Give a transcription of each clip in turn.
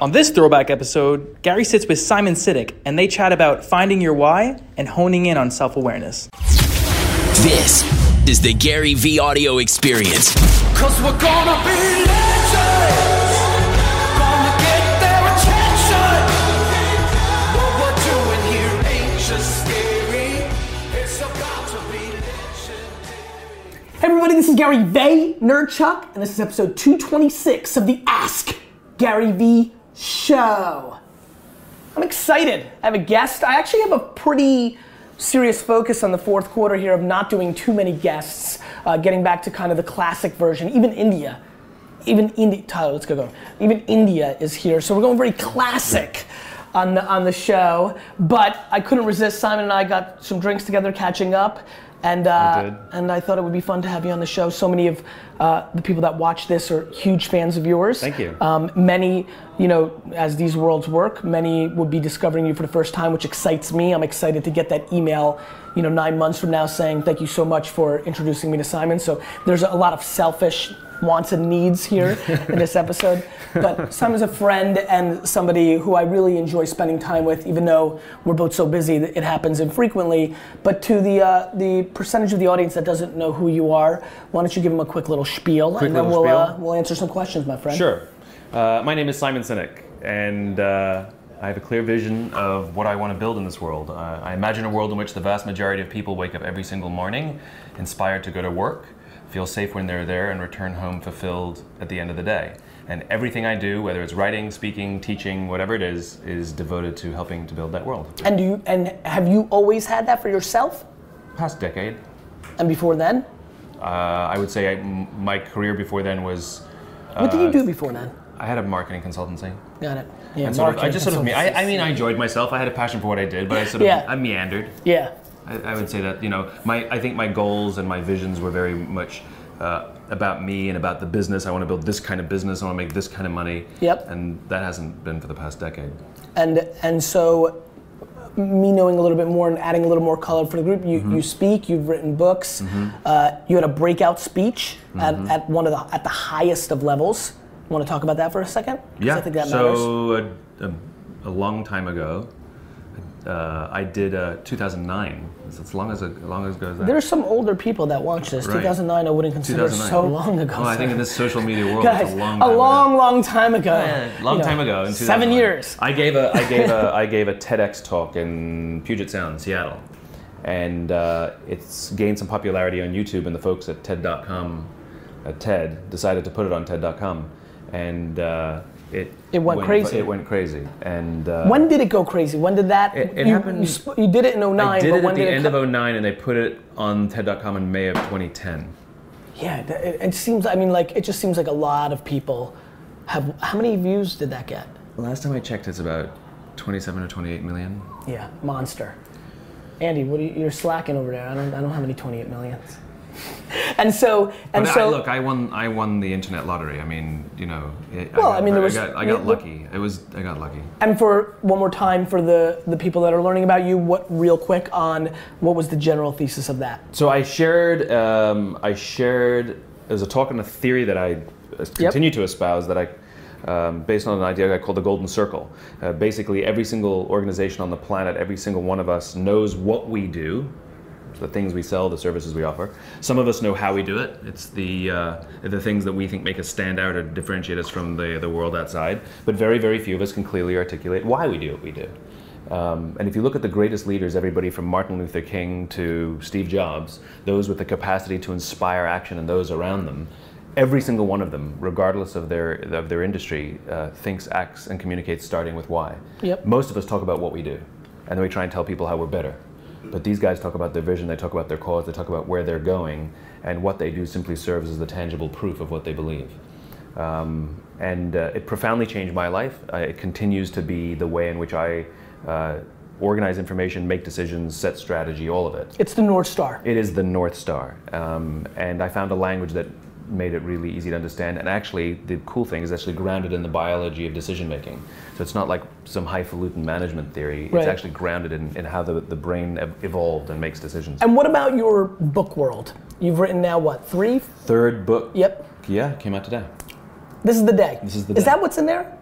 On this throwback episode, Gary sits with Simon Sinek and they chat about finding your why and honing in on self awareness. This is the Gary V audio experience. Cause we're gonna be legends. Gonna get their attention. What we're doing here ain't just scary. It's about to be legendary. Hey everybody, this is Gary Vaynerchuk, and this is episode 226 of the Ask Gary V Show. I'm excited. I have a guest. I actually have a pretty serious focus on the fourth quarter here of not doing too many guests, uh, getting back to kind of the classic version. Even India, even India, Tyler, let's go go. Even India is here, so we're going very classic on the on the show. But I couldn't resist. Simon and I got some drinks together, catching up, and uh, and I thought it would be fun to have you on the show. So many of uh, the people that watch this are huge fans of yours. Thank you. Um, many, you know, as these worlds work, many would be discovering you for the first time, which excites me. I'm excited to get that email, you know, nine months from now saying thank you so much for introducing me to Simon. So there's a lot of selfish wants and needs here in this episode. But Simon's a friend and somebody who I really enjoy spending time with, even though we're both so busy that it happens infrequently. But to the uh, the percentage of the audience that doesn't know who you are, why don't you give them a quick little spiel, Quick and then we'll uh, we'll answer some questions, my friend. Sure. Uh, my name is Simon Sinek, and uh, I have a clear vision of what I want to build in this world. Uh, I imagine a world in which the vast majority of people wake up every single morning inspired to go to work, feel safe when they're there, and return home fulfilled at the end of the day. And everything I do, whether it's writing, speaking, teaching, whatever it is, is devoted to helping to build that world. And do you and have you always had that for yourself? Past decade, And before then? Uh, I would say I, my career before then was. What did uh, you do before then? I had a marketing consultancy. Got it. Yeah, And sort of, I just sort of, me- I, I mean, I enjoyed myself. I had a passion for what I did, but I sort of, Yeah. I meandered. Yeah. I, I would say that, you know, my, I think my goals and my visions were very much uh, about me and about the business. I want to build this kind of business. I want to make this kind of money. Yep. And that hasn't been for the past decade. And and so me knowing a little bit more and adding a little more color for the group, you, Mm-hmm. you speak, you've written books, uh, you had a breakout speech at, Mm-hmm. at one of the at the highest of levels. Want to talk about that for a second? 'Cause I think that matters. so a, a, a long time ago, uh, I did uh, 2009. It's as long as, as long as as that. There's some older people that watch this. Right. 2009, I wouldn't consider so long ago. Well, I think in this social media world, Guys, it's a long a time long, ago. long time ago. Yeah, long You know, time ago. In Seven years. I gave a I gave a I gave a TEDx talk in Puget Sound, Seattle, and uh, it's gained some popularity on YouTube. And the folks at TED.com, at TED, decided to put it on TED.com, and uh, it It went crazy. It went crazy, and uh, When did it go crazy? When did that? It- it you, happened- You, sp- you did it in 09, I did it at the end of co- 09, and they put it on TED.com in May of 2010. Yeah, it, it seems. I mean, like it just seems like a lot of people have. How many views did that get? Last time I checked, it's about 27 or 28 million. Yeah, monster. Andy, what are you, you're slacking over there. I don't. I don't have any 28 millions. And so, and But so. I, look, I won. I won the internet lottery. I mean, you know. It, Well, got, I mean, there was- I got, I got you- lucky. It was. I got lucky. And for one more time, for the the people that are learning about you, what real quick on what was the general thesis of that? So I shared. Um, I shared. There's a talk and a theory that I uh, continue to espouse that I. Um, based on an idea I call the golden circle. Uh, basically, every single organization on the planet, every single one of us knows what we do, the things we sell, the services we offer. Some of us know how we do it. It's the uh, the things that we think make us stand out or differentiate us from the the world outside. But very very few of us can clearly articulate why we do what we do. Um, and if you look at the greatest leaders, everybody from Martin Luther King to Steve Jobs, those with the capacity to inspire action and those around them, every single one of them, regardless of their of their industry, uh, thinks, acts, and communicates starting with why. Yep. Most of us talk about what we do, and then we try and tell people how we're better. But these guys talk about their vision, they talk about their cause, they talk about where they're going, and what they do simply serves as the tangible proof of what they believe. Um, and uh, it profoundly changed my life. Uh, it continues to be the way in which I uh, organize information, make decisions, set strategy, all of it. It's the North Star. It is the North Star. Um, and I found a language that made it really easy to understand. And actually, the cool thing is actually grounded in the biology of decision making. So it's not like some highfalutin management theory. Right. It's actually grounded in, in how the, the brain evolved and makes decisions. And what about your book world? You've written now what three? Third book. Yep. Yeah, came out today. This is the day. This is the Is that what's in there?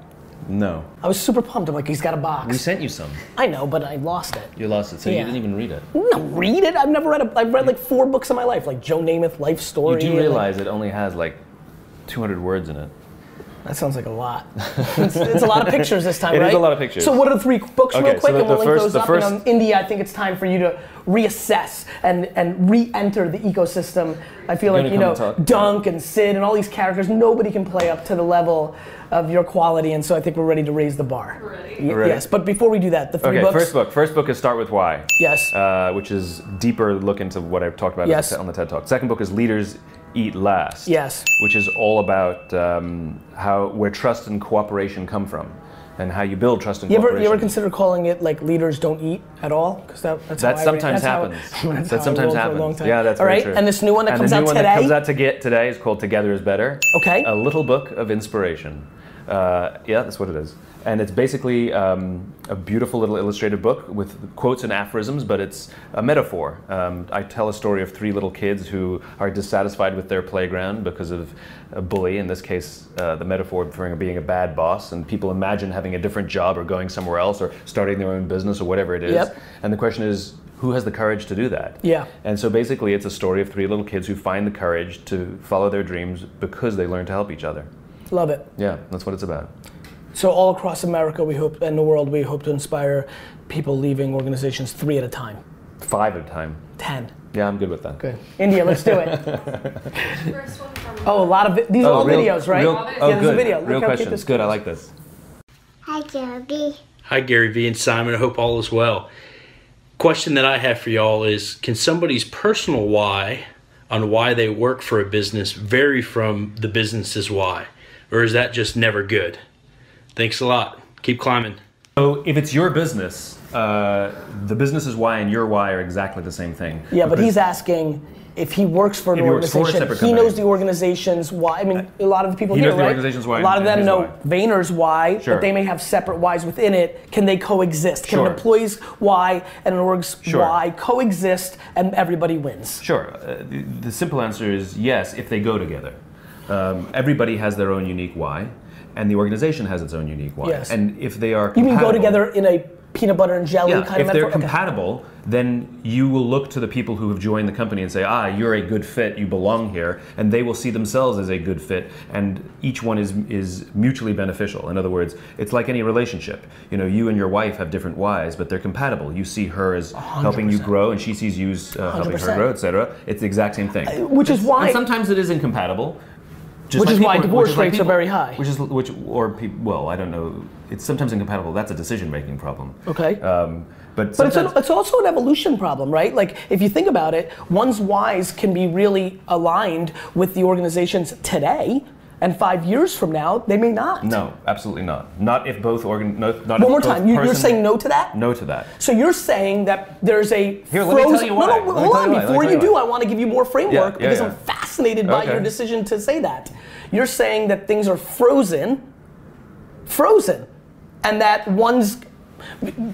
No. I was super pumped. I'm like, he's got a box. We sent you some. I know, but I lost it. You lost it, so Yeah. you didn't even read it. No, read it. I've never read a. I've read like four books in my life, like Joe Namath life Story. You story. do and, like- realize it only has like 200 words in it. That sounds like a lot. it's, it's a lot of pictures this time, It is right? a lot of pictures. So what are the three books, Okay, real so quick, the- and we'll the link first- those up. first- and on India, I think it's time for you to reassess and and re-enter the ecosystem. I feel You like you know and? Dunk and Sid and all these characters. Nobody can play up to the level of your quality, and so I think we're ready to raise the bar. Ready? Ready. Yes, but before we do that, the three Okay, books. first book. First book is Start with Why. Yes. Uh, which is deeper look into what I've talked about Yes. on the TED Talk. Second book is Leaders Eat Last. Yes. Which is all about um, how where trust and cooperation come from, and how you build trust and You ever, cooperation. you ever consider calling it like leaders don't eat at all? Because that, that's That sometimes that's how- happens. that's that sometimes rolled for a happens. long time. Yeah, that's all right. true. And this new one that and comes the new out one today. that comes out to get today is called Together is Better. Okay. A little book of inspiration. Uh, yeah, that's what it is. And it's basically um, a beautiful little illustrated book with quotes and aphorisms, but it's a metaphor. Um, I tell a story of three little kids who are dissatisfied with their playground because of a bully, in this case, uh, the metaphor for being a bad boss, and people imagine having a different job or going somewhere else or starting their own business or whatever it is. Yep. And the question is, who has the courage to do that? Yeah. And so basically, it's a story of three little kids who find the courage to follow their dreams because they learn to help each other. Love it. Yeah, that's what it's about. So all across America, we hope, and the world, we hope to inspire people leaving organizations three at a time. Five at a time. Ten. Yeah, I'm good with that. Good. India, let's do it. First one from Oh, a lot of vi- these are all oh, real- videos, right? real- oh, Yeah, oh, there's a good. video. Real how cute questions. Good. I like this. Hi, Gabby. Hi, Gary Vee and Simon. I hope all is well. Question that I have for y'all is Can somebody's personal why on why they work for a business vary from the business's why? Or is that just never good? Thanks a lot. Keep climbing. So if it's your business, uh, the business's why and your why are exactly the same thing. Yeah, but he's asking if he works for an If works for organization, separate he company. knows the organization's why. I mean, a lot of the people He here, knows the right? organization's why A lot of them know why. Vayner's why, Sure. but they may have separate whys within it. Can they coexist? Can Sure. an employee's why and an org's Sure. why coexist and everybody wins? Sure. Uh, the, the simple answer is yes, if they go together. Um, everybody has their own unique why, and the organization has its own unique why. Yes. And if they are You mean go together in a peanut butter and jelly Yeah, kind if of if they're metaphor? Okay. compatible, then you will look to the people who have joined the company and say, ah, you're a good fit, you belong here, and they will see themselves as a good fit, and each one is is mutually beneficial. In other words, it's like any relationship. You know, you and your wife have different whys, but they're compatible. You see her as helping you grow, and she sees you as uh, helping her grow, etc. It's the exact same thing. which is why- And sometimes it is incompatible. Just Which like is why people- divorce which is like rates are very high. Which is which or people, well, I don't know. It's sometimes incompatible. That's a decision-making problem. Okay. Um, but But it's, an, it's also an evolution problem, right? Like, if you think about it, one's whys can be really aligned with the organizations today, and five years from now, they may not. No, absolutely not. Not if both organ. No, not One more time, you, you're saying no to that? No to that. So you're saying that there's a Here, let me tell you why. No, no, hold on. you why. Let me Before you you do. I want to give you more framework Yeah, yeah, because yeah. I'm fascinated by Okay. your decision to say that. You're saying that things are frozen, frozen, and that one's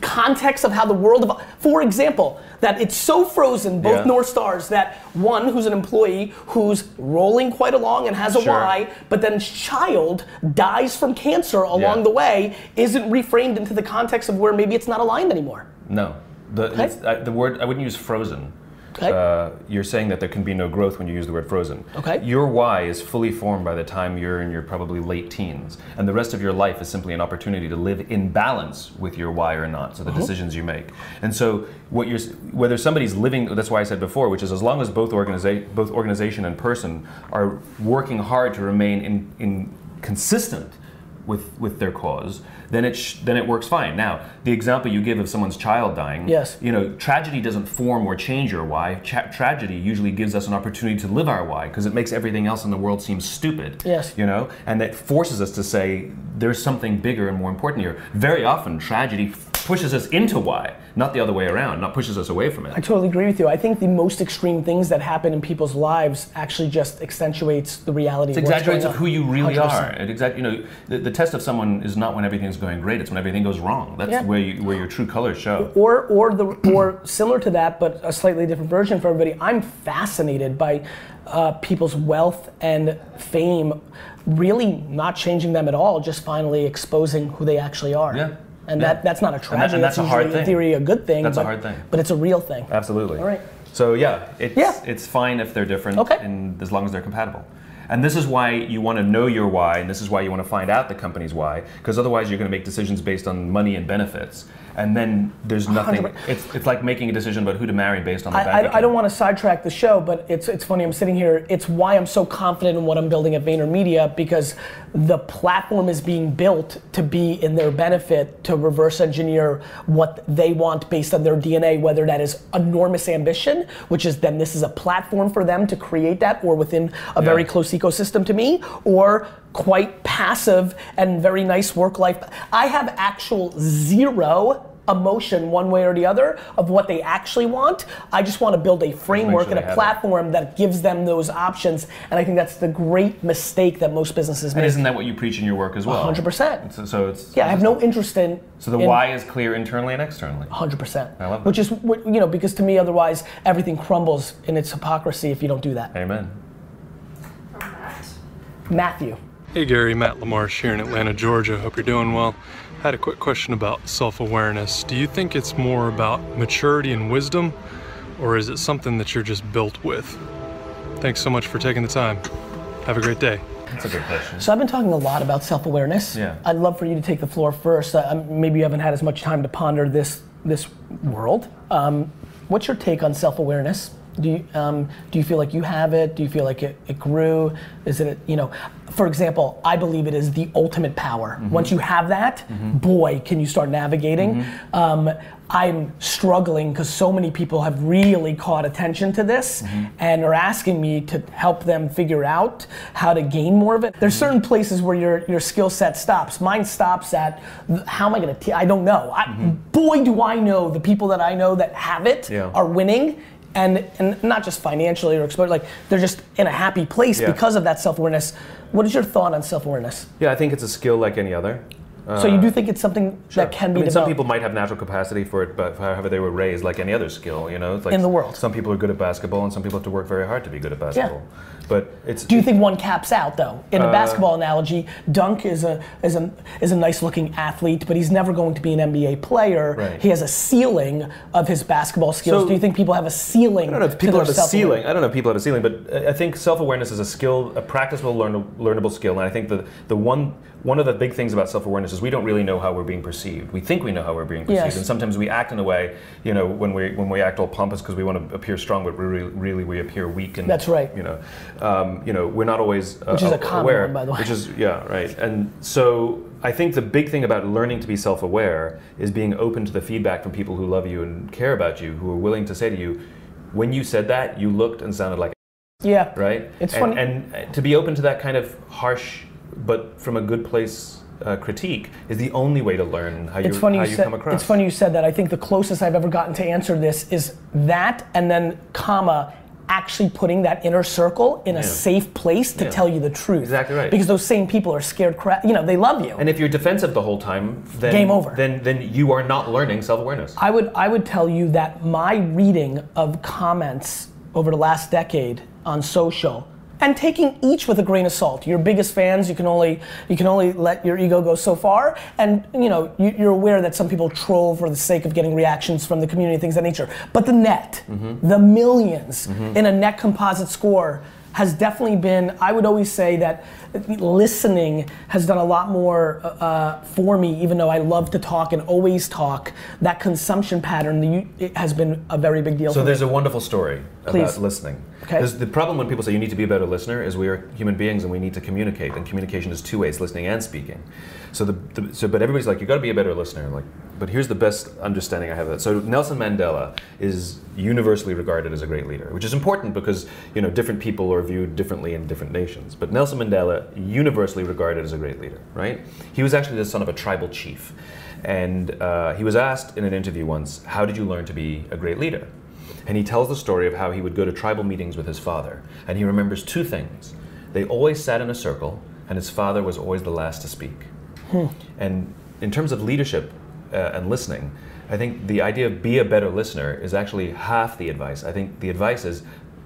context of how the world of for example that it's so frozen both Yeah. north stars that one who's an employee who's rolling quite along and has a Sure. why but then child dies from cancer along Yeah. the way isn't reframed into the context of where maybe it's not aligned anymore No. The, it's- I, the word I wouldn't use frozen. Okay. Uh, you're saying that there can be no growth when you use the word frozen. Okay. Your why is fully formed by the time you're in your probably late teens, and the rest of your life is simply an opportunity to live in balance with your why or not. So the decisions you make, and so what you're whether somebody's living. That's why I said before, which is as long as both organiza- both organization and person are working hard to remain in, in consistent with with their cause, then it sh- then it works fine. Now, the example you give of someone's child dying, Yes. you know, tragedy doesn't form or change your why. Cha- tragedy usually gives us an opportunity to live our why because it makes everything else in the world seem stupid. Yes. You know, and that forces us to say there's something bigger and more important here. Very often, tragedy pushes us into why, not the other way around, not pushes us away from it. I totally agree with you. I think the most extreme things that happen in people's lives actually just accentuates the reality. It exaggerates of who you really 100%. are. It exact, you know, the, the test of someone is not when everything's going great; it's when everything goes wrong. That's Yeah. where you, where your true colors show. Or, or the, or similar to that, but a slightly different version for everybody. I'm fascinated by uh, people's wealth and fame, really not changing them at all, just finally exposing who they actually are. Yeah. And Yeah. that, that's not a And that- tragedy. and that's a hard in thing. theory a good thing. That's a but, hard thing. But it's a real thing. Absolutely. All right. So yeah, it's Yeah. it's fine if they're different, Okay. and as long as they're compatible. And this is why you want to know your why, and this is why you want to find out the company's why, because otherwise you're going to make decisions based on money and benefits, and then there's nothing. 100%. It's it's like making a decision about who to marry based on the I, I, I don't want to sidetrack the show, but it's it's funny. I'm sitting here. It's why I'm so confident in what I'm building at VaynerMedia because the platform is being built to be in their benefit to reverse engineer what they want based on their DNA, whether that is enormous ambition, which is then this is a platform for them to create that, or within a very close ecosystem to me, or quite passive and very nice work life. I have actual zero emotion one way or the other of what they actually want. I just want to build a framework sure and a have it. platform that gives them those options. And I think that's the great mistake that most businesses And make. isn't that what you preach in your work as well? 100%. So, so it's yeah, I have no interest in. So the in why is clear internally and externally. 100%. I love that. Which is, you know, because to me, otherwise, everything crumbles in its hypocrisy if you don't do that. Amen. From that. Matthew. Hey Gary, Matt Lamarche here in Atlanta, Georgia. Hope you're doing well. I Had a quick question about self awareness. Do you think it's more about maturity and wisdom, or is it something that you're just built with? Thanks so much for taking the time. Have a great day. That's a good question. So I've been talking a lot about self-awareness. Yeah. I'd love for you to take the floor first. Uh, maybe you haven't had as much time to ponder this this world. Um, what's your take on self-awareness? Do you um, do you feel like you have it? Do you feel like it, it grew? Is it you know? For example, I believe it is the ultimate power. Mm-hmm. Once you have that, mm-hmm. boy, can you start navigating. Mm-hmm. Um, I'm struggling because so many people have really caught attention to this and are asking me to help them figure out how to gain more of it. There's certain places where your your skill set stops. Mine stops at how am I going to? I don't know. I, Boy, do I know the people that I know that have it Yeah. are winning. And, and not just financially or exposure, like they're just in a happy place Yeah. because of that self awareness. What is your thought on self awareness? Yeah, I think it's a skill like any other. So you do think it's something that can be Uh, I mean, some people might have natural capacity for it, but however they were raised, like any other skill, you know, it's like In the world. Some people are good at basketball, and some people have to work very hard to be good at basketball. Yeah. But it's Do you think one caps out though? In Uh, basketball analogy, Dunk is a is a is a nice looking athlete, but he's never going to be an NBA player. Right. He has a ceiling of his basketball skills. So- Do you think people have a ceiling? I don't know if people have a ceiling. I don't know if people have a ceiling, but I think self-awareness is a skill, a practicable, learn, learnable skill. And I think the the one one of the big things about self-awareness is we don't really know how we're being perceived. We think we know how we're being perceived, Yes. and sometimes we act in a way, you know, when we when we act all pompous because we want to appear strong, but really, really we appear weak. And That's right. You know, um, you know, we're not always uh, Which is a common aware, one, by the way. Which is yeah, right. And so I think the big thing about learning to be self-aware is being open to the feedback from people who love you and care about you, who are willing to say to you, when you said that, you looked and sounded like Yeah. right? It's and, funny- And to be open to that kind of harsh, but from a good place uh, critique is the only way to learn how you, It's funny how you, you said. come across. It's funny you said that. I think the closest I've ever gotten to answer this is that, and then comma. Actually, putting that inner circle in a safe place to Yeah. tell you the truth. Exactly right. Because those same people are scared crap. You know, they love you. And if you're defensive the whole time, then Game over. Then then you are not learning self-awareness. I would I would tell you that my reading of comments over the last decade on social and taking each with a grain of salt. Your biggest fans, you can only you can only let your ego go so far, and you know you, you're aware that some people troll for the sake of getting reactions from the community, things of that nature. But the net, mm-hmm. the 1000000s mm-hmm. in a net composite score has definitely been. I would always say that listening has done a lot more uh, for me, even though I love to talk and always talk. That consumption pattern the, it has been a very big deal. So there's me. a wonderful story Please. about listening. Okay. The problem when people say you need to be a better listener is we are human beings and we need to communicate, and communication is two ways: listening and speaking. So the, the so but everybody's like you've got to be a better listener. Like but here's the best understanding I have of that. So Nelson Mandela is universally regarded as a great leader, which is important because you know different people are viewed differently in different nations. But Nelson Mandela universally regarded as a great leader, right? He was actually the son of a tribal chief, and uh, he was asked in an interview once, "How did you learn to be a great leader?" And he tells the story of how he would go to tribal meetings with his father, and he remembers two things. They always sat in a circle, and his father was always the last to speak. And in terms of leadership uh, and listening, I think the idea of be a better listener is actually half the advice. I think the advice is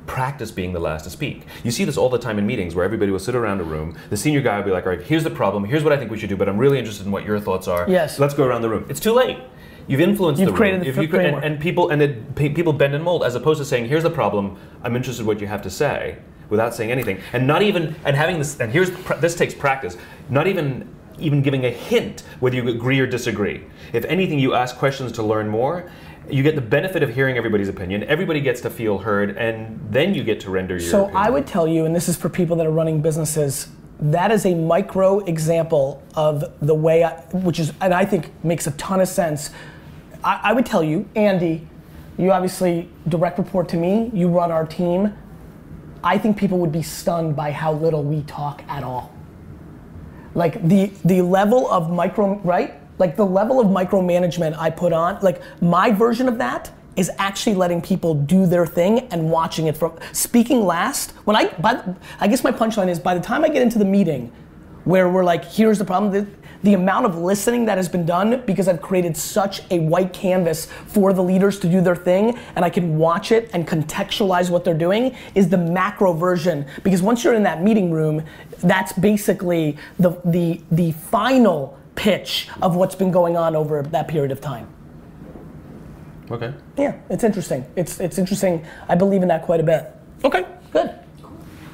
practice being the last to speak. You see this all the time in meetings where everybody will sit around a room. The senior guy will be like, all right, here's the problem, here's what I think we should do, but I'm really interested in what your thoughts are. Yes. Let's go around the room. It's too late. You've influenced You've the room. created the If you fr- cre- and, framework. and people and it, people bend and mold as opposed to saying, here's the problem, I'm interested in what you have to say without saying anything. And not even and having this and here's this takes practice. Not even even giving a hint whether you agree or disagree. If anything, you ask questions to learn more. You get the benefit of hearing everybody's opinion. Everybody gets to feel heard, and then you get to render your. So opinion. I would tell you, and this is for people that are running businesses, that is a micro example of the way, I, which is, and I think makes a ton of sense. I, I would tell you, Andy, you obviously direct report to me. You run our team. I think people would be stunned by how little we talk at all. Like the the level of micro right, like the level of micromanagement I put on, like my version of that is actually letting people do their thing and watching it from speaking last. When I, by, I guess my punchline is by the time I get into the meeting, where we're like, here's the problem. The, amount of listening that has been done because I've created such a white canvas for the leaders to do their thing and I can watch it and contextualize what they're doing is the macro version. Because once you're in that meeting room, that's basically the, the, the final pitch of what's been going on over that period of time. Okay. Yeah, it's interesting. It's it's interesting. I believe in that quite a bit. Okay, good.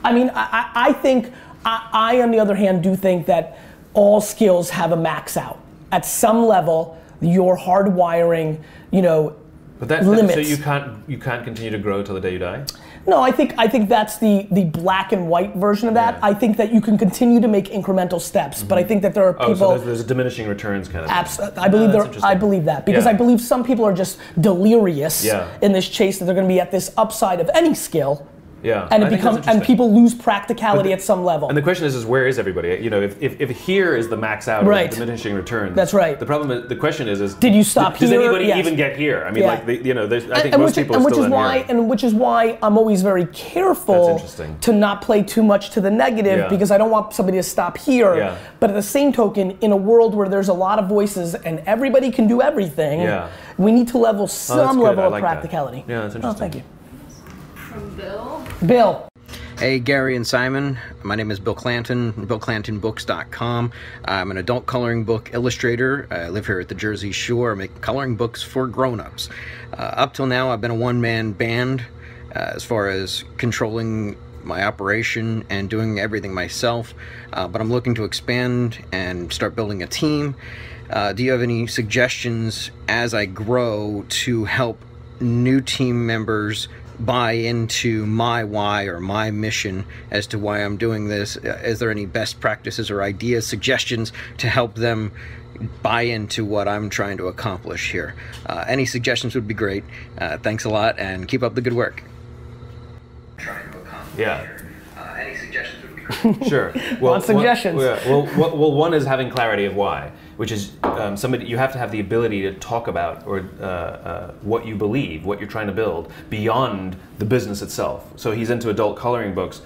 I mean, I, I, I think I, I, on the other hand, do think that all skills have a max out. At some level, your hardwiring, you know, But that, limits. so you can't you can't continue to grow till the day you die. No, I think I think that's the the black and white version of that. Yeah. I think that you can continue to make incremental steps, but I think that there are people. Oh, so there's, there's a diminishing returns kind of. thing. Abs- I believe Ah, that's there. I believe that because Yeah. I believe some people are just delirious Yeah. in this chase that they're going to be at this upside of any skill, Yeah. and it think become that's and people lose practicality But at some level. And the question is, is where is everybody? You know, if, if, if here is the max out, Right. of diminishing returns. That's right. The problem is, the question is, is Did you stop Does here? anybody Yes. even get here? I mean, Yeah. like, the, you know, I think and, most which, people and are which still is in why here. and which is why I'm always very careful to not play too much to the negative Yeah. because I don't want somebody to stop here. Yeah. But at the same token, in a world where there's a lot of voices and everybody can do everything, Yeah. we need to level Oh, some good. level I of like that. practicality. Yeah, that's oh, interesting. Oh, thank you, From Bill. Bill. Hey, Gary and Simon. My name is Bill Clanton, BillClantonBooks.com. I'm an adult coloring book illustrator. I live here at the Jersey Shore. I make coloring books for grown-ups. Uh, up till now, I've been a one-man band uh, as far as controlling my operation and doing everything myself. Uh, but I'm looking to expand and start building a team. Uh, do you have any suggestions as I grow to help new team members buy into my why or my mission as to why I'm doing this? Uh, Is there any best practices or ideas, suggestions to help them buy into what I'm trying to accomplish here? Uh, any suggestions would be great. Uh, thanks a lot and keep up the good work. Trying to accomplish Yeah. here. Uh, any suggestions would be great. Sure. Want suggestions? One, yeah, well, well, well, one is having clarity of why, which is um, somebody you have to have the ability to talk about or uh, uh, what you believe, what you're trying to build beyond the business itself. So he's into adult coloring books.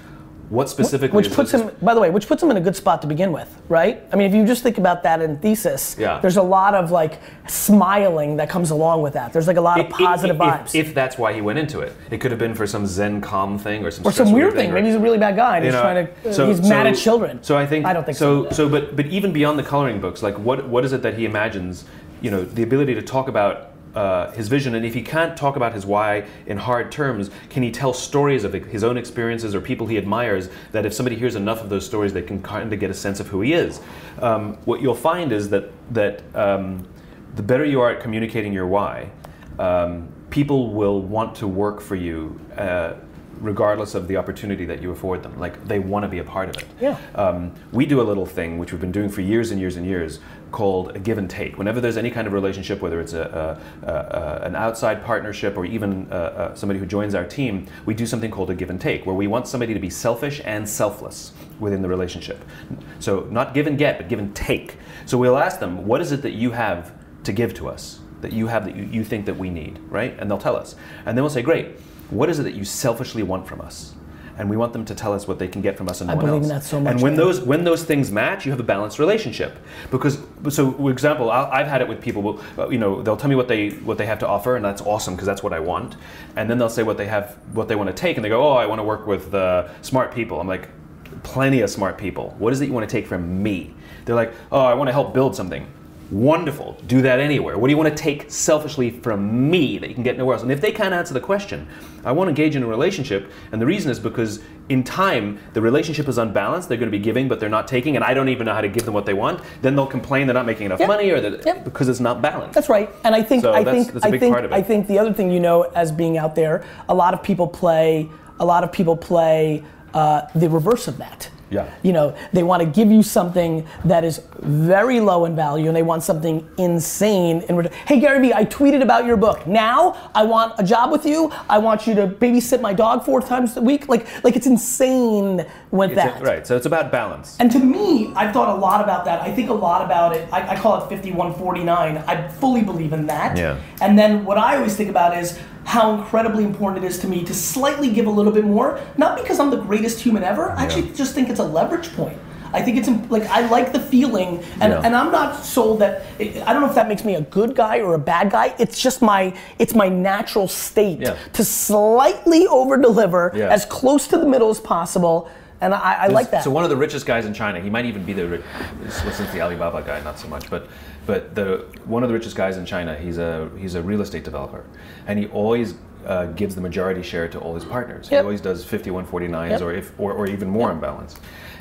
What specifically? Which puts him, by the way, which puts him in a good spot to begin with, right? I mean, if you just think about that in thesis, Yeah. there's a lot of like smiling that comes along with that. There's like a lot of If- if- positive if, vibes. If, that's why he went into it, it could have been for some Zen calm thing or some or some weird thing. or- Maybe he's a really bad guy and he's know, trying to, so- he's mad at children. So I think I don't think so. so. So, but but even beyond the coloring books, like what what is it that he imagines? You know, the ability to talk about. Uh, his vision, and if he can't talk about his why in hard terms, can he tell stories of his own experiences or people he admires? That if somebody hears enough of those stories, they can kind of get a sense of who he is. Um, what you'll find is that that um, the better you are at communicating your why, um, people will want to work for you. Uh, regardless of the opportunity that you afford them. Like they want to be a part of it. Yeah. Um, we do a little thing which we've been doing for years and years and years called a give and take. Whenever there's any kind of relationship, whether it's a, a, a, an outside partnership or even uh, uh, somebody who joins our team, we do something called a give and take, where we want somebody to be selfish and selfless within the relationship. So not give and get, but give and take. So we'll ask them, what is it that you have to give to us? That you have that you, you think that we need, right? And they'll tell us. And then we'll say, great, what is it that you selfishly want from us? And we want them to tell us what they can get from us and no I one believe else. in that so much, And when man. those when those things match, you have a balanced relationship. Because so, for example, I'll, I've had it with people. well, You know, they'll tell me what they what they have to offer, and that's awesome because that's what I want. And then they'll say what they have, what they want to take, and they go, "Oh, I want to work with uh, smart people." I'm like, plenty of smart people. What is it you want to take from me? They're like, "Oh, I want to help build something." Wonderful. Do that anywhere. What do you want to take selfishly from me that you can get nowhere else? And if they can't answer the question, I want to engage in a relationship. And the reason is because in time, the relationship is unbalanced. They're going to be giving, but they're not taking. And I don't even know how to give them what they want. Then they'll complain they're not making enough Yep. money or that Yep. because it's not balanced. That's right. And I think So I that's- think that's a I think. I think the other thing you know as being out there, a lot of people play a lot of people play uh, the reverse of that. Yeah. You know, they want to give you something that is very low in value and they want something insane in return. Hey Gary Vee, I tweeted about your book. Now I want a job with you. I want you to babysit my dog four times a week. Like like it's insane with It's a- that. right. So it's about balance. And to me, I've thought a lot about that. I think a lot about it. I, I call it 5149. I fully believe in that. Yeah. And then what I always think about is how incredibly important it is to me to slightly give a little bit more, not because I'm the greatest human ever. I actually just think it's a leverage point. I think it's like I like the feeling, and, Yeah. and I'm not sold that. I don't know if that makes me a good guy or a bad guy. It's just my it's my natural state Yeah. to slightly over deliver Yeah. as close to the middle as possible, and I, I like that. So one of the richest guys in China, he might even be the well, since the Alibaba guy, not so much, but but the one of the richest guys in China. He's a he's a real estate developer, and he always uh, gives the majority share to all his partners. He always does 5149s Yep. or if or, or even more unbalanced.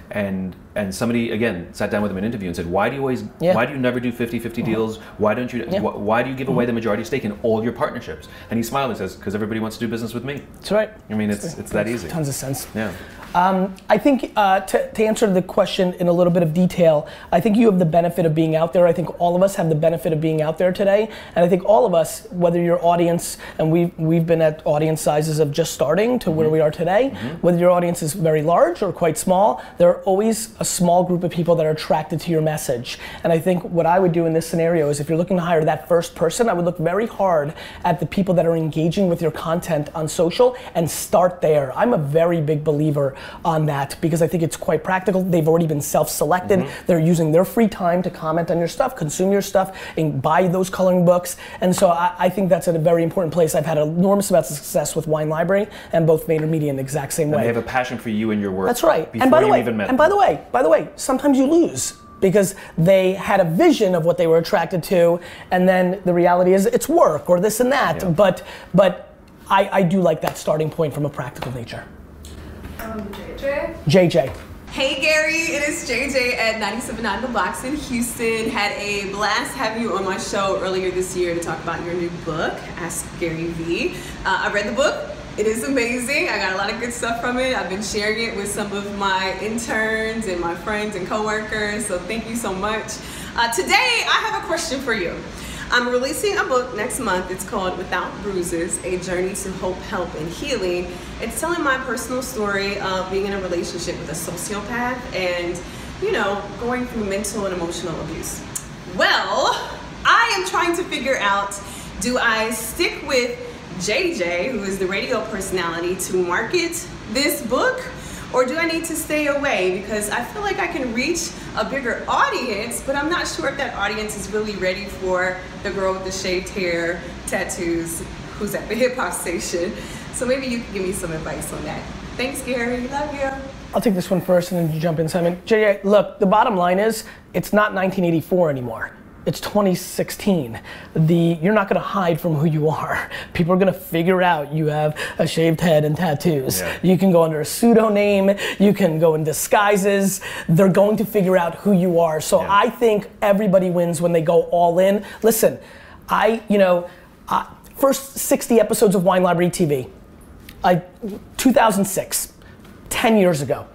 And and somebody again sat down with him in an interview and said, why do you always Yeah. why do you never do 50-50 deals? Why don't you Yeah. wh- why do you give away the majority stake in all your partnerships? And he smiled and says, because everybody wants to do business with me. That's right. I mean, it's it's that easy. Tons of sense. Yeah. Um, I think uh, to, to answer the question in a little bit of detail, I think you have the benefit of being out there. I think all of us have the benefit of being out there today, and I think all of us, whether your audience, and we've we've been at audience sizes of just starting to where mm-hmm. we are today, mm-hmm. whether your audience is very large or quite small, there are always a small group of people that are attracted to your message. And I think what I would do in this scenario is if you're looking to hire that first person, I would look very hard at the people that are engaging with your content on social and start there. I'm a very big believer on that because I think it's quite practical. They've already been self-selected. Mm-hmm. They're using their free time to comment on your stuff, consume your stuff, and buy those coloring books. And so I, I think that's a very important place. I've had enormous amounts of success with Wine Library and both VaynerMedia in the exact same way. They have a passion for you and your work. That's right. Before and by the way, even met and by the way, by the way, sometimes you lose because they had a vision of what they were attracted to, and then the reality is it's work or this and that. Yeah. But but I, I do like that starting point from a practical nature. JJ. JJ. Hey Gary, it is JJ at 97.9 The Box in Houston. Had a blast having you on my show earlier this year to talk about your new book, Ask Gary V. Uh, I read the book. It is amazing. I got a lot of good stuff from it. I've been sharing it with some of my interns and my friends and coworkers. So thank you so much. Uh, today, I have a question for you. I'm releasing a book next month. It's called Without Bruises A Journey to Hope, Help, and Healing. It's telling my personal story of being in a relationship with a sociopath and, you know, going through mental and emotional abuse. Well, I am trying to figure out do I stick with JJ, who is the radio personality, to market this book? Or do I need to stay away? Because I feel like I can reach a bigger audience, but I'm not sure if that audience is really ready for the girl with the shaved hair, tattoos, who's at the hip hop station. So maybe you can give me some advice on that. Thanks, Gary. Love you. I'll take this one first and then you jump in, Simon. JJ, look, the bottom line is it's not 1984 anymore. It's 2016. The you're not gonna hide from who you are. People are gonna figure out you have a shaved head and tattoos. Yeah. You can go under a pseudonym. You can go in disguises. They're going to figure out who you are. So Yeah. I think everybody wins when they go all in. Listen, I you know, uh, first 60 episodes of Wine Library TV. like 2006, 10 years ago.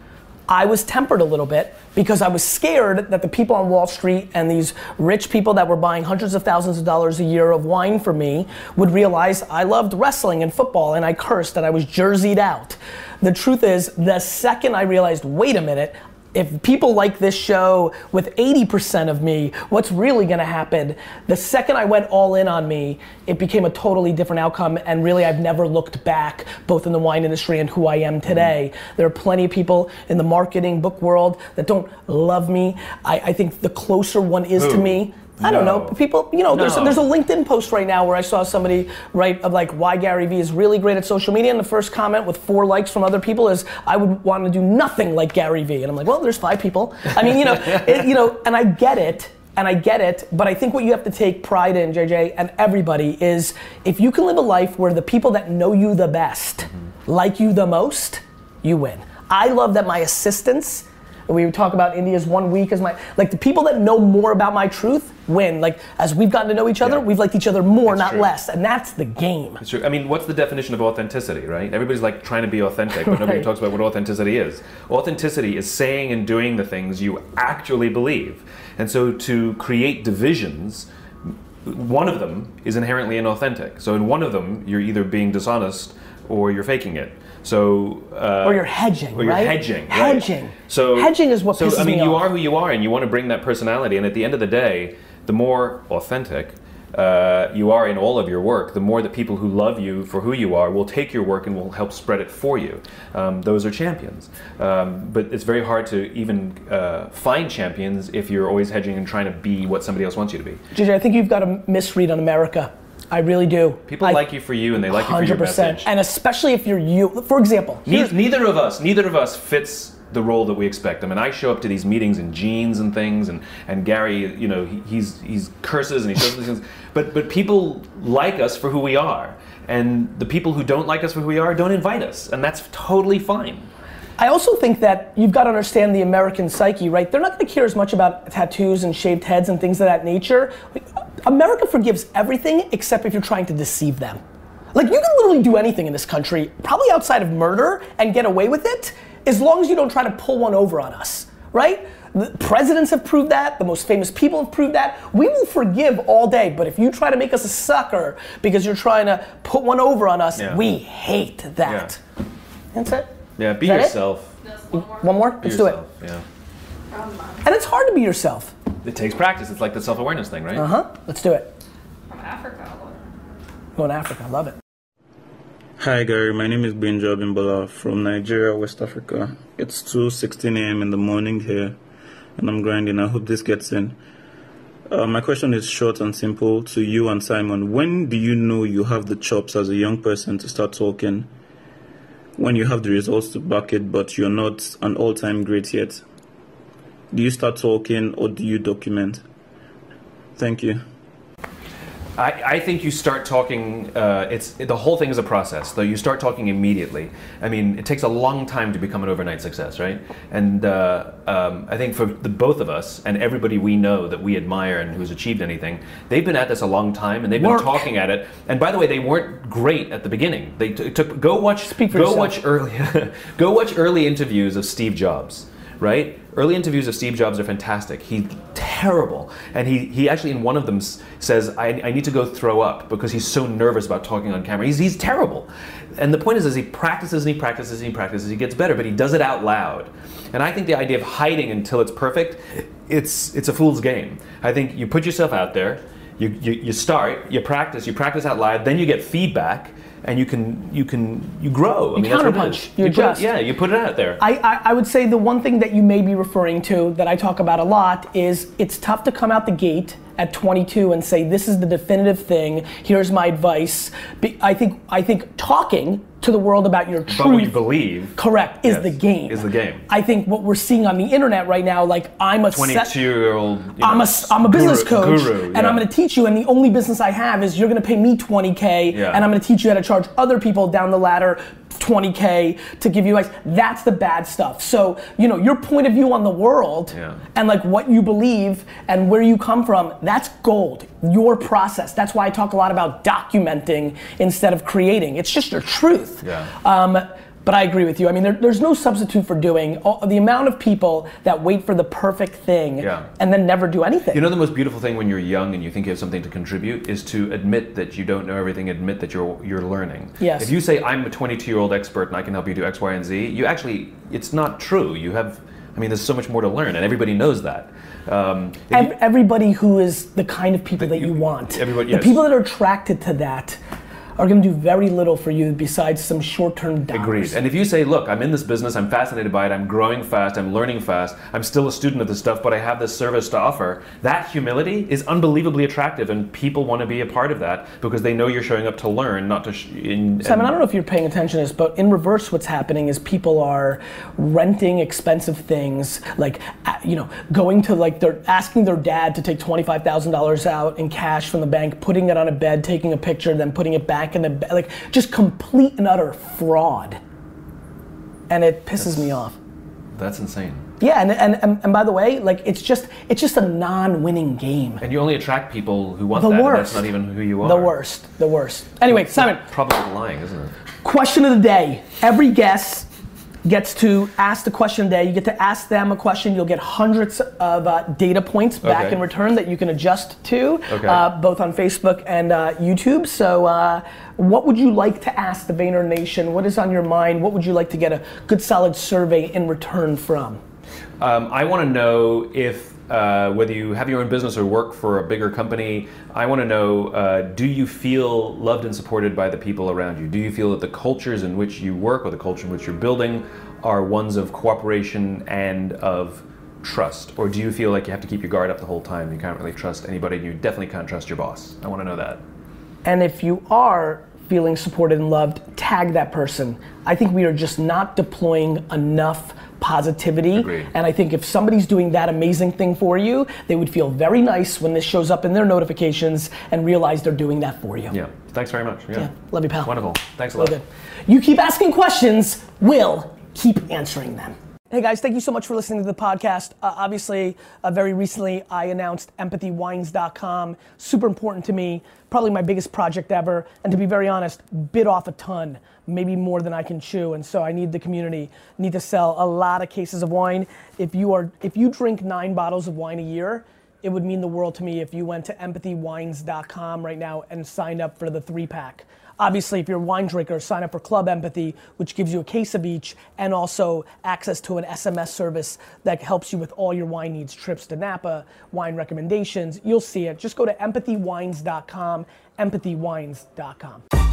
I was tempered a little bit because I was scared that the people on Wall Street and these rich people that were buying hundreds of thousands of dollars a year of wine for me would realize I loved wrestling and football and I cursed and I was jerseyed out. The truth is, the second I realized, wait a minute, if people like this show with 80% of me, what's really gonna happen? The second I went all in on me, it became a totally different outcome, and really I've never looked back, both in the wine industry and who I am today. Mm-hmm. There are plenty of people in the marketing book world that don't love me. I, I think the closer one is to me, I don't know. People, you know, there's, No. there's a LinkedIn post right now where I saw somebody write of like why Gary Vee is really great at social media, and the first comment with four likes from other people is I would want to do nothing like Gary Vee, and I'm like, well, there's five people. I mean, you know, it, you know, and I get it. And I get it, but I think what you have to take pride in, JJ, and everybody, is if you can live a life where the people that know you the best mm-hmm. like you the most, you win. I love that my assistants we would talk about India's one week as my like the people that know more about my truth win. Like as we've gotten to know each other, we've liked each other more, not true. less, and that's the game. It's true. I mean, what's the definition of authenticity, right? Everybody's like trying to be authentic, but nobody Right. talks about what authenticity is. Authenticity is saying and doing the things you actually believe. And so to create divisions, one of them is inherently inauthentic. So in one of them, you're either being dishonest or you're faking it. So uh, Or you're hedging, or you're right? hedging, right. Hedging. So Hedging is what So pisses I mean, me you off. are who you are, and you want to bring that personality. And at the end of the day, the more authentic uh, you are in all of your work, the more that people who love you for who you are will take your work and will help spread it for you. Um, those are champions. Um, but it's very hard to even uh, find champions if you're always hedging and trying to be what somebody else wants you to be. JJ, I think you've got a misread on America. I really do. People I- like you for you, and they like you for your 100%. message. And especially if you're you. For example, Ne- neither of us, neither of us fits the role that we expect. I mean, I show up to these meetings in jeans and things, and, and Gary, you know, he, he's he's curses and he shows these things. But but people like us for who we are, and the people who don't like us for who we are don't invite us, and that's totally fine. I also think that you've got to understand the American psyche, right? They're not going to care as much about tattoos and shaved heads and things of that nature. America forgives everything except if you're trying to deceive them. Like you can literally do anything in this country, probably outside of murder, and get away with it, as long as you don't try to pull one over on us, right? The presidents have proved that. The most famous people have proved that. We will forgive all day, but if you try to make us a sucker because you're trying to put one over on us, Yeah. we hate that. That's it. Yeah, be Is that it? yourself. One more? Be Let's do it. Yeah. And it's hard to be yourself. It takes practice. It's like the self-awareness thing, right? Uh huh. Let's do it. From Africa. Go in Africa. I love it. Hi Gary, my name is Benja Bimbola from Nigeria, West Africa. It's 2:16 a.m. in the morning here, and I'm grinding. I hope this gets in. Uh, my question is short and simple to you and Simon. When do you know you have the chops as a young person to start talking? When you have the results to back it, but you're not an all-time great yet. Do you start talking or do you document? Thank you. I, I think you start talking. Uh, it's the whole thing is a process. Though you start talking immediately. I mean, it takes a long time to become an overnight success, right? And uh, um, I think for the both of us and everybody we know that we admire and who's achieved anything, they've been at this a long time and they've been talking at it. And by the way, they weren't great at the beginning. They t- took go watch for go yourself. watch early go watch early interviews of Steve Jobs. Right? Early interviews of Steve Jobs are fantastic. He's terrible. And he, he actually, in one of them, says, I, I need to go throw up because he's so nervous about talking on camera. He's, he's terrible. And the point is, is he practices and he practices and he practices, he gets better, but he does it out loud. And I think the idea of hiding until it's perfect, it's, it's a fool's game. I think you put yourself out there, you, you, you start, you practice, you practice out loud, then you get feedback, and you can you can you grow. I You mean, that's what it counterpunch. You it- adjust. yeah, you put it out there. I, I, I would say the one thing that you may be referring to that I talk about a lot is it's tough to come out the gate at 22 and say this is the definitive thing. Here's my advice. Be- I think I think talking to the world about your truth, but what you believe, correct, is Yes, the game. is the game. I think what we're seeing on the internet right now, like I'm a set- 22 year old. I'm a, I'm a business coach, guru, and. I'm going to teach you. And the only business I have is you're going to pay me 20k, Yeah. and I'm going to teach you how to charge other people down the ladder 20k to give you advice. That's the bad stuff. So you know your point of view on the world Yeah. and like what you believe and where you come from. That's gold. Your process. That's why I talk a lot about documenting instead of creating. It's just your truth. Yeah. Um, but I agree with you. I mean, there, there's no substitute for doing all, the amount of people that wait for the perfect thing Yeah. and then never do anything. You know the most beautiful thing when you're young and you think you have something to contribute is to admit that you don't know everything, admit that you're you're learning. Yes. If you say I'm a 22 year old expert and I can help you do X, Y, and Z, you actually it's not true. You have, I mean, there's so much more to learn, and everybody knows that. Um, you- everybody who is the kind of people that you, want. everybody- the people that are attracted to that are going to do very little for you besides some short-term dollars. Agreed. And if you say, look, I'm in this business, I'm fascinated by it, I'm growing fast, I'm learning fast, I'm still a student of this stuff, but I have this service to offer, that humility is unbelievably attractive, and people want to be a part of that because they know you're showing up to learn, not to. Sh- in, Simon, I don't know if you're paying attention to this, but in reverse, what's happening is people are renting expensive things, like you know, going to like they're asking their dad to take twenty five thousand dollars out in cash from the bank, putting it on a bed, taking a picture, then putting it back in the like just complete and utter fraud. And it pisses me off. That's insane. Yeah, and, and, and by the way, like it's just it's just a non-winning game. And you only attract people who want The that, worst. that's not even who you are. The worst, the worst. Anyway, Simon, Probably lying, isn't it? Question of the day. Every guest gets to ask the question there. You get to ask them a question. You'll get hundreds of uh, data points back Okay. in return that you can adjust to, Okay. uh, both on Facebook and uh, YouTube. So, uh, what would you like to ask the Vayner Nation? What is on your mind? What would you like to get a good, solid survey in return from? Um, I want to know if uh, whether you have your own business or work for a bigger company. I want to know: uh, Do you feel loved and supported by the people around you? Do you feel that the cultures in which you work or the culture in which you're building are ones of cooperation and of trust, or do you feel like you have to keep your guard up the whole time? You can't really trust anybody, and you definitely can't trust your boss. I want to know that. And if you are feeling supported and loved, tag that person. I think we are just not deploying enough positivity. Agreed. And I think if somebody's doing that amazing thing for you, they would feel very nice when this shows up in their notifications and realize they're doing that for you. Yeah. Thanks very much. Yeah. Yeah. Love you, pal. Wonderful. Thanks a lot. good. You keep asking questions, we'll keep answering them. Hey guys, thank you so much for listening to the podcast. Uh, obviously, uh, very recently I announced empathywines.com. Super important to me, probably my biggest project ever. And to be very honest, bit off a ton, maybe more than I can chew. And so I need the community, need to sell a lot of cases of wine. If you are, if you drink nine bottles of wine a year, it would mean the world to me if you went to empathywines.com right now and signed up for the three pack. Obviously, if you're a wine drinker, sign up for Club Empathy, which gives you a case of each and also access to an SMS service that helps you with all your wine needs, trips to Napa, wine recommendations. You'll see it. Just go to empathywines.com, empathywines.com.